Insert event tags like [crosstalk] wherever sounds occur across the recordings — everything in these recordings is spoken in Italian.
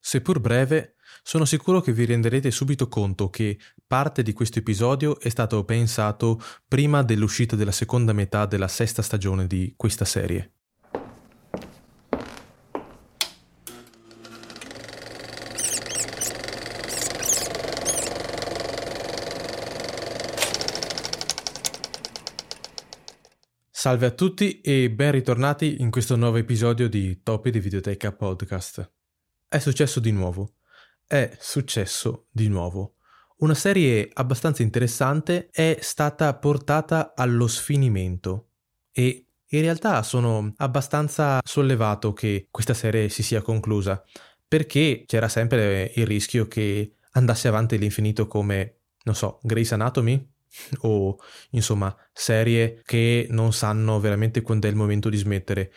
Seppur breve, sono sicuro che vi renderete subito conto che parte di questo episodio è stato pensato prima dell'uscita della seconda metà della sesta stagione di questa serie. Salve a tutti e ben ritornati in questo nuovo episodio di Topi di Videoteca Podcast. È successo di nuovo. È successo di nuovo. Una serie abbastanza interessante è stata portata allo sfinimento e in realtà sono abbastanza sollevato che questa serie si sia conclusa perché c'era sempre il rischio che andasse avanti all'infinito come, non so, Grey's Anatomy [laughs] o insomma serie che non sanno veramente quando è il momento di smettere.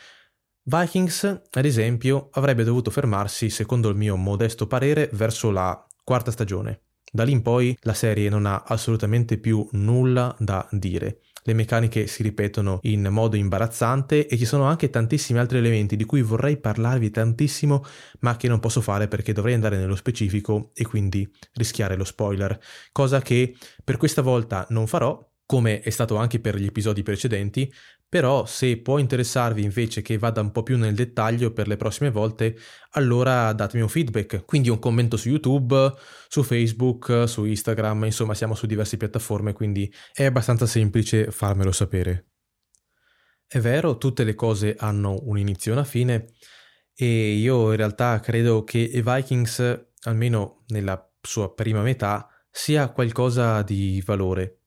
Vikings, ad esempio, avrebbe dovuto fermarsi, secondo il mio modesto parere, verso la quarta stagione. Da lì in poi la serie non ha assolutamente più nulla da dire. Le meccaniche si ripetono in modo imbarazzante e ci sono anche tantissimi altri elementi di cui vorrei parlarvi tantissimo, ma che non posso fare perché dovrei andare nello specifico e quindi rischiare lo spoiler, cosa che per questa volta non farò come è stato anche per gli episodi precedenti, però se può interessarvi invece che vada un po' più nel dettaglio per le prossime volte, allora datemi un feedback, quindi un commento su YouTube, su Facebook, su Instagram, insomma siamo su diverse piattaforme, quindi è abbastanza semplice farmelo sapere. È vero, tutte le cose hanno un inizio e una fine e io in realtà credo che i Vikings, almeno nella sua prima metà, sia qualcosa di valore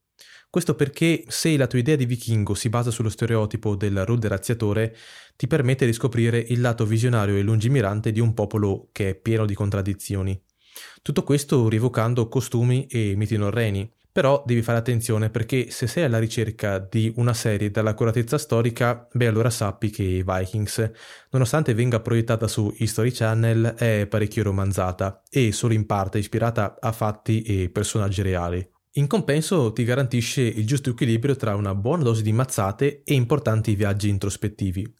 questo perché se la tua idea di vichingo si basa sullo stereotipo del rude razziatore, ti permette di scoprire il lato visionario e lungimirante di un popolo che è pieno di contraddizioni. Tutto questo rievocando costumi e miti norreni. Però devi fare attenzione perché se sei alla ricerca di una serie dall'accuratezza storica, beh allora sappi che Vikings, nonostante venga proiettata su History Channel, è parecchio romanzata e solo in parte ispirata a fatti e personaggi reali. In compenso ti garantisce il giusto equilibrio tra una buona dose di mazzate e importanti viaggi introspettivi.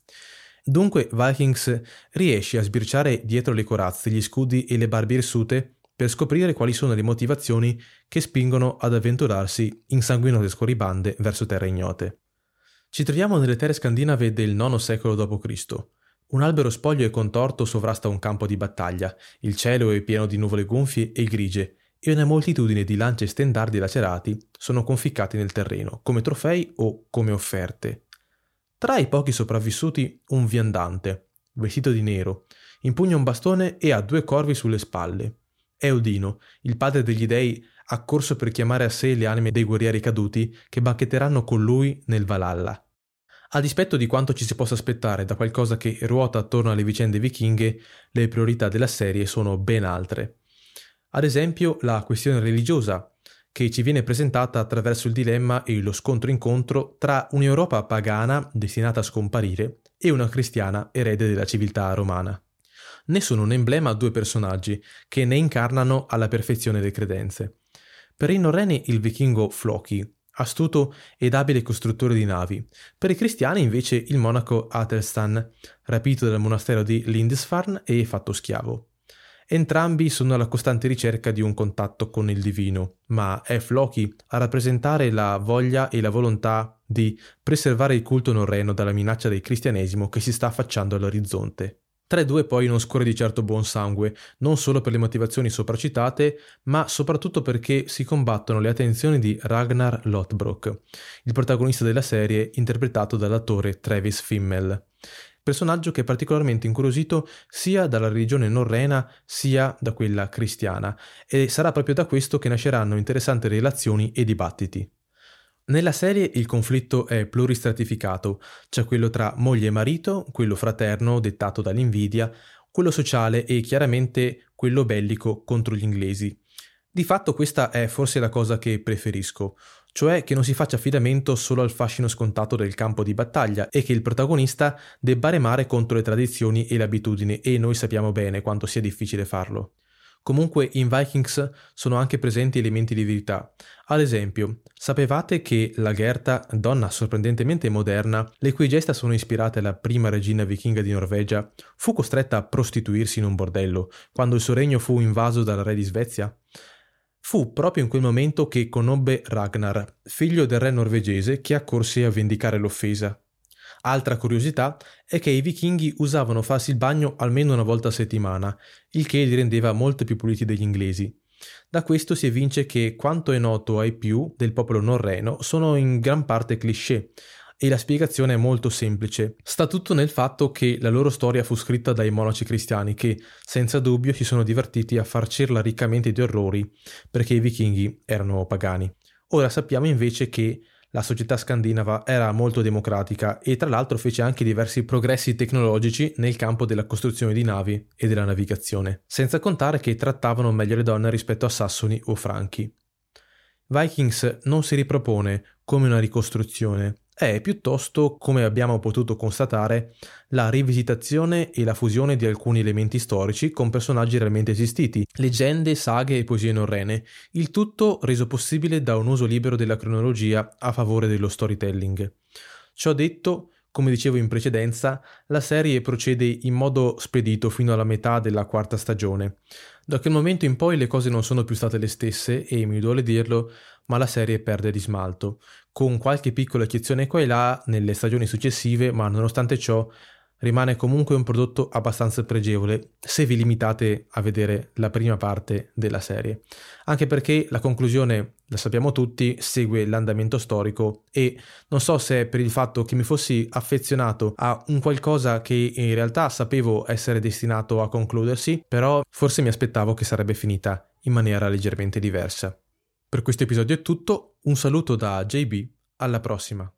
Dunque Vikings riesce a sbirciare dietro le corazze, gli scudi e le barbe irsute per scoprire quali sono le motivazioni che spingono ad avventurarsi in sanguinose scorribande verso terre ignote. Ci troviamo nelle terre scandinave del IX secolo d.C. Un albero spoglio e contorto sovrasta un campo di battaglia, il cielo è pieno di nuvole gonfie e grigie, e una moltitudine di lance e stendardi lacerati sono conficcati nel terreno, come trofei o come offerte. Tra i pochi sopravvissuti un viandante, vestito di nero, impugna un bastone e ha due corvi sulle spalle. È Odino, il padre degli dei, accorso per chiamare a sé le anime dei guerrieri caduti che bacchetteranno con lui nel Valhalla. A dispetto di quanto ci si possa aspettare da qualcosa che ruota attorno alle vicende vichinghe, le priorità della serie sono ben altre. Ad esempio la questione religiosa, che ci viene presentata attraverso il dilemma e lo scontro-incontro tra un'Europa pagana destinata a scomparire e una cristiana erede della civiltà romana. Ne sono un emblema due personaggi che ne incarnano alla perfezione le credenze. Per i norreni il vichingo Floki, astuto ed abile costruttore di navi, per i cristiani invece il monaco Athelstan, rapito dal monastero di Lindisfarne e fatto schiavo. Entrambi sono alla costante ricerca di un contatto con il divino, ma è Floki a rappresentare la voglia e la volontà di preservare il culto norreno dalla minaccia del cristianesimo che si sta affacciando all'orizzonte. Tra i due poi non scorre di certo buon sangue, non solo per le motivazioni sopracitate, ma soprattutto perché si combattono le attenzioni di Ragnar Lothbrok, il protagonista della serie interpretato dall'attore Travis Fimmel personaggio che è particolarmente incuriosito sia dalla religione norrena sia da quella cristiana, e sarà proprio da questo che nasceranno interessanti relazioni e dibattiti. Nella serie il conflitto è pluristratificato, c'è quello tra moglie e marito, quello fraterno dettato dall'invidia, quello sociale e chiaramente quello bellico contro gli inglesi. Di fatto questa è forse la cosa che preferisco, cioè che non si faccia affidamento solo al fascino scontato del campo di battaglia e che il protagonista debba remare contro le tradizioni e le abitudini e noi sappiamo bene quanto sia difficile farlo. Comunque in Vikings sono anche presenti elementi di verità. Ad esempio, sapevate che la Gerta, donna sorprendentemente moderna, le cui gesta sono ispirate alla prima regina vichinga di Norvegia, fu costretta a prostituirsi in un bordello quando il suo regno fu invaso dal re di Svezia? Fu proprio in quel momento che conobbe Ragnar, figlio del re norvegese che accorse a vendicare l'offesa. Altra curiosità è che i vichinghi usavano farsi il bagno almeno una volta a settimana, il che li rendeva molto più puliti degli inglesi. Da questo si evince che quanto è noto ai più del popolo norreno sono in gran parte cliché, e la spiegazione è molto semplice. Sta tutto nel fatto che la loro storia fu scritta dai monaci cristiani che, senza dubbio, si sono divertiti a farcirla riccamente di orrori perché i vichinghi erano pagani. Ora sappiamo invece che la società scandinava era molto democratica e tra l'altro fece anche diversi progressi tecnologici nel campo della costruzione di navi e della navigazione, senza contare che trattavano meglio le donne rispetto a sassoni o franchi. Vikings non si ripropone come una ricostruzione, è piuttosto, come abbiamo potuto constatare, la rivisitazione e la fusione di alcuni elementi storici con personaggi realmente esistiti, leggende, saghe e poesie norrene, il tutto reso possibile da un uso libero della cronologia a favore dello storytelling. Ciò detto, come dicevo in precedenza, la serie procede in modo spedito fino alla metà della quarta stagione. Da quel momento in poi le cose non sono più state le stesse e, mi duole dirlo, ma la serie perde di smalto, con qualche piccola eccezione qua e là nelle stagioni successive, ma nonostante ciò rimane comunque un prodotto abbastanza pregevole se vi limitate a vedere la prima parte della serie. Anche perché la conclusione, la sappiamo tutti, segue l'andamento storico e non so se è per il fatto che mi fossi affezionato a un qualcosa che in realtà sapevo essere destinato a concludersi, però forse mi aspettavo che sarebbe finita in maniera leggermente diversa. Per questo episodio è tutto, un saluto da JB, alla prossima.